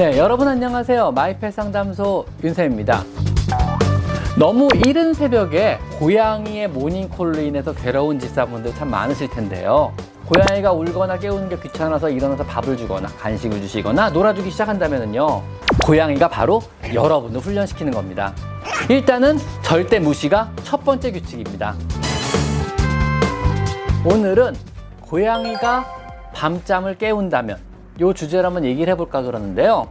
네, 여러분 안녕하세요. 마이펫 상담소 윤쌤입니다. 너무 이른 새벽에 고양이의 모닝콜로 인해서 괴로운 집사분들 참 많으실 텐데요. 고양이가 울거나 깨우는 게 귀찮아서 일어나서 밥을 주거나 간식을 주시거나 놀아주기 시작한다면요. 고양이가 바로 여러분을 훈련시키는 겁니다. 일단은 절대 무시가 첫 번째 규칙입니다. 오늘은 고양이가 밤잠을 깨운다면 이 주제를 한번 얘기를 해볼까 그러는데요.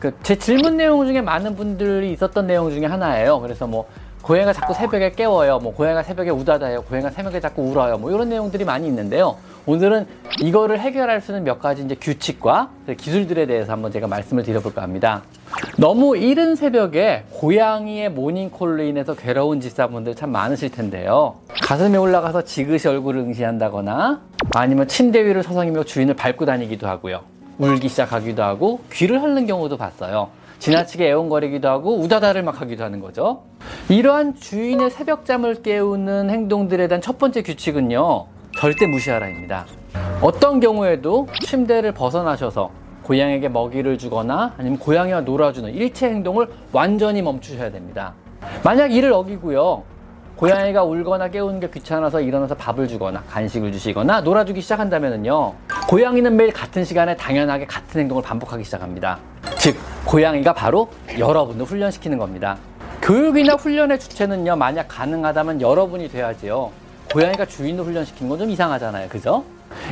그 제 질문 내용 중에 많은 분들이 있었던 내용 중에 하나예요. 그래서 뭐 고양이가 자꾸 새벽에 깨워요. 뭐 고양이가 새벽에 우다다요. 고양이가 새벽에 자꾸 울어요. 뭐 이런 내용들이 많이 있는데요. 오늘은 이거를 해결할 수 있는 몇 가지 이제 규칙과 기술들에 대해서 한번 제가 말씀을 드려볼까 합니다. 너무 이른 새벽에 고양이의 모닝콜로 인해서 괴로운 집사분들 참 많으실 텐데요. 가슴에 올라가서 지그시 얼굴을 응시한다거나 아니면 침대 위를 서성이며 주인을 밟고 다니기도 하고요. 울기 시작하기도 하고 귀를 핥는 경우도 봤어요. 지나치게 애원거리기도 하고 우다다를 막 하기도 하는 거죠. 이러한 주인의 새벽잠을 깨우는 행동들에 대한 첫 번째 규칙은요. 절대 무시하라입니다. 어떤 경우에도 침대를 벗어나셔서 고양이에게 먹이를 주거나 아니면 고양이와 놀아주는 일체 행동을 완전히 멈추셔야 됩니다. 만약 이를 어기고요. 고양이가 울거나 깨우는 게 귀찮아서 일어나서 밥을 주거나 간식을 주시거나 놀아주기 시작한다면요. 고양이는 매일 같은 시간에 당연하게 같은 행동을 반복하기 시작합니다. 즉, 고양이가 바로 여러분을 훈련시키는 겁니다. 교육이나 훈련의 주체는요, 만약 가능하다면 여러분이 돼야지요. 고양이가 주인을 훈련시키는 건 좀 이상하잖아요. 그죠?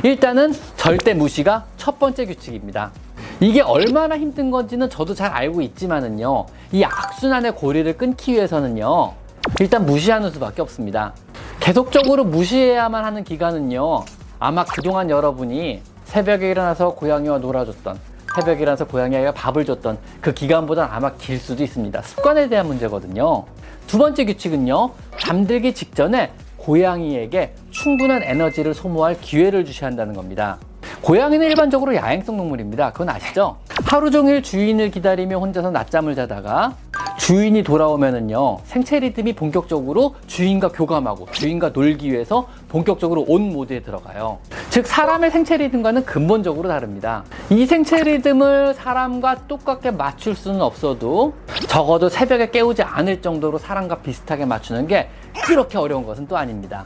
일단은 절대 무시가 첫 번째 규칙입니다. 이게 얼마나 힘든 건지는 저도 잘 알고 있지만은요, 이 악순환의 고리를 끊기 위해서는요, 일단 무시하는 수밖에 없습니다. 계속적으로 무시해야만 하는 기간은요, 아마 그동안 여러분이 새벽에 일어나서 고양이와 놀아줬던, 새벽에 일어나서 고양이가 밥을 줬던 그 기간보다는 아마 길 수도 있습니다. 습관에 대한 문제거든요. 두 번째 규칙은요, 잠들기 직전에 고양이에게 충분한 에너지를 소모할 기회를 주셔야 한다는 겁니다. 고양이는 일반적으로 야행성 동물입니다. 그건 아시죠? 하루 종일 주인을 기다리며 혼자서 낮잠을 자다가 주인이 돌아오면은요 생체 리듬이 본격적으로 주인과 교감하고 주인과 놀기 위해서 본격적으로 온 모드에 들어가요. 즉 사람의 생체 리듬과는 근본적으로 다릅니다. 이 생체 리듬을 사람과 똑같게 맞출 수는 없어도 적어도 새벽에 깨우지 않을 정도로 사람과 비슷하게 맞추는 게 그렇게 어려운 것은 또 아닙니다.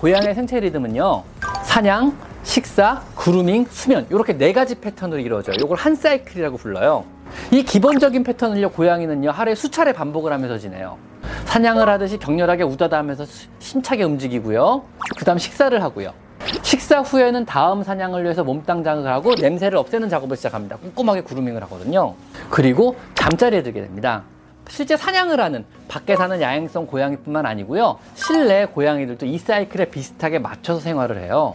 고양이의 생체 리듬은요 사냥, 식사, 그루밍, 수면 이렇게 네 가지 패턴으로 이루어져요. 이걸 한 사이클이라고 불러요. 이 기본적인 패턴을요 고양이는요 하루에 수차례 반복을 하면서 지내요. 사냥을 하듯이 격렬하게 우다다 하면서 심차게 움직이고요. 그 다음 식사를 하고요. 식사 후에는 다음 사냥을 위해서 몸땅 장을 하고 냄새를 없애는 작업을 시작합니다. 꼼꼼하게 그루밍을 하거든요. 그리고 잠자리에 들게 됩니다. 실제 사냥을 하는 밖에 사는 야행성 고양이뿐만 아니고요. 실내 고양이들도 이 사이클에 비슷하게 맞춰서 생활을 해요.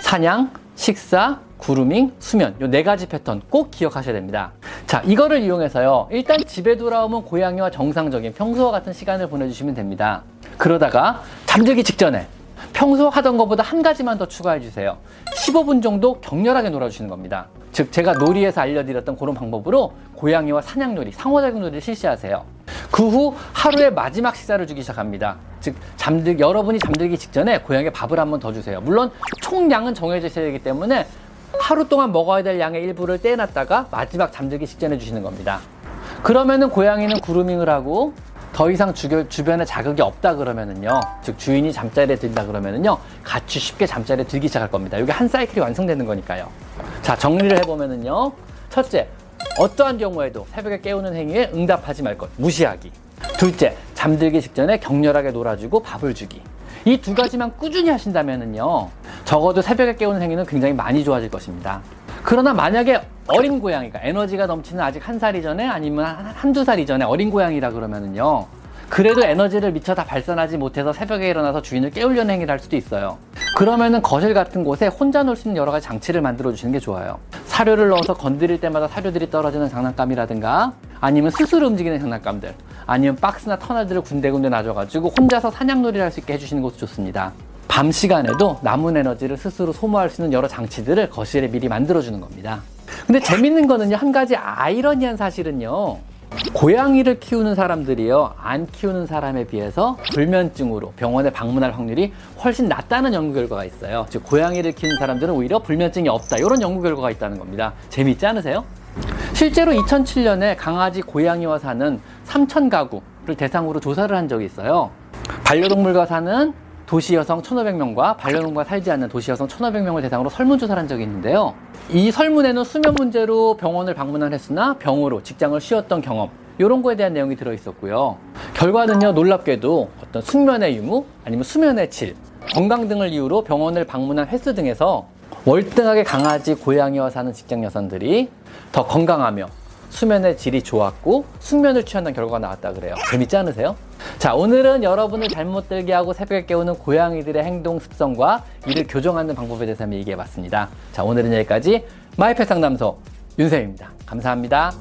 사냥, 식사, 구루밍, 수면 이네 가지 패턴 꼭 기억하셔야 됩니다. 자, 이거를 이용해서요. 일단 집에 돌아오면 고양이와 정상적인 평소와 같은 시간을 보내주시면 됩니다. 그러다가 잠들기 직전에 평소 하던 것보다 한 가지만 더 추가해 주세요. 15분 정도 격렬하게 놀아주시는 겁니다. 즉 제가 놀이에서 알려드렸던 그런 방법으로 고양이와 사냥놀이, 상호작용 놀이를 실시하세요. 그 후 하루의 마지막 식사를 주기 시작합니다. 즉 잠들 여러분이 잠들기 직전에 고양이에 밥을 한 번 더 주세요. 물론 총량은 정해져 있어야 되기 때문에 하루 동안 먹어야 될 양의 일부를 떼놨다가 마지막 잠들기 직전에 주시는 겁니다. 그러면은 고양이는 그루밍을 하고 더 이상 주변, 주변에 자극이 없다 그러면은요, 즉 주인이 잠자리에 든다 그러면은요, 같이 쉽게 잠자리에 들기 시작할 겁니다. 이게 한 사이클이 완성되는 거니까요. 자, 정리를 해보면은요, 첫째, 어떠한 경우에도 새벽에 깨우는 행위에 응답하지 말 것, 무시하기. 둘째, 잠들기 직전에 격렬하게 놀아주고 밥을 주기. 이 두 가지만 꾸준히 하신다면은요, 적어도 새벽에 깨우는 행위는 굉장히 많이 좋아질 것입니다. 그러나 만약에 어린 고양이 가 에너지가 넘치는 아직 한 살 이 전에 아니면 한두 살 이 전에 어린 고양이라 그러면은요. 그래도 에너지를 미처 다 발산하지 못해서 새벽에 일어나서 주인을 깨우려는 행위를 할 수도 있어요. 그러면은 거실 같은 곳에 혼자 놀 수 있는 여러 가지 장치를 만들어 주시는 게 좋아요. 사료를 넣어서 건드릴 때마다 사료들이 떨어지는 장난감이라든가 아니면 스스로 움직이는 장난감들 아니면 박스나 터널들을 군데군데 놔줘가지고 혼자서 사냥놀이를 할 수 있게 해주시는 것도 좋습니다. 밤 시간에도 남은 에너지를 스스로 소모할 수 있는 여러 장치들을 거실에 미리 만들어주는 겁니다. 근데 재밌는 거는요, 한 가지 아이러니한 사실은요, 고양이를 키우는 사람들이요, 안 키우는 사람에 비해서 불면증으로 병원에 방문할 확률이 훨씬 낮다는 연구 결과가 있어요. 즉, 고양이를 키우는 사람들은 오히려 불면증이 없다. 이런 연구 결과가 있다는 겁니다. 재미있지 않으세요? 실제로 2007년에 강아지, 고양이와 사는 3천 가구를 대상으로 조사를 한 적이 있어요. 반려동물과 사는 도시 여성 1,500명과 반려동물과 살지 않는 도시 여성 1,500명을 대상으로 설문조사를 한 적이 있는데요. 이 설문에는 수면 문제로 병원을 방문한 횟수나 병으로 직장을 쉬었던 경험, 이런 거에 대한 내용이 들어 있었고요. 결과는요, 놀랍게도 어떤 숙면의 유무, 아니면 수면의 질, 건강 등을 이유로 병원을 방문한 횟수 등에서 월등하게 강아지, 고양이와 사는 직장 여성들이 더 건강하며 수면의 질이 좋았고 숙면을 취한다는 결과가 나왔다 그래요. 재밌지 않으세요? 자, 오늘은 여러분을 잘못 들게 하고 새벽에 깨우는 고양이들의 행동 습성과 이를 교정하는 방법에 대해서 한번 얘기해 봤습니다. 자, 오늘은 여기까지 마이펫 상담소 윤쌤입니다. 감사합니다.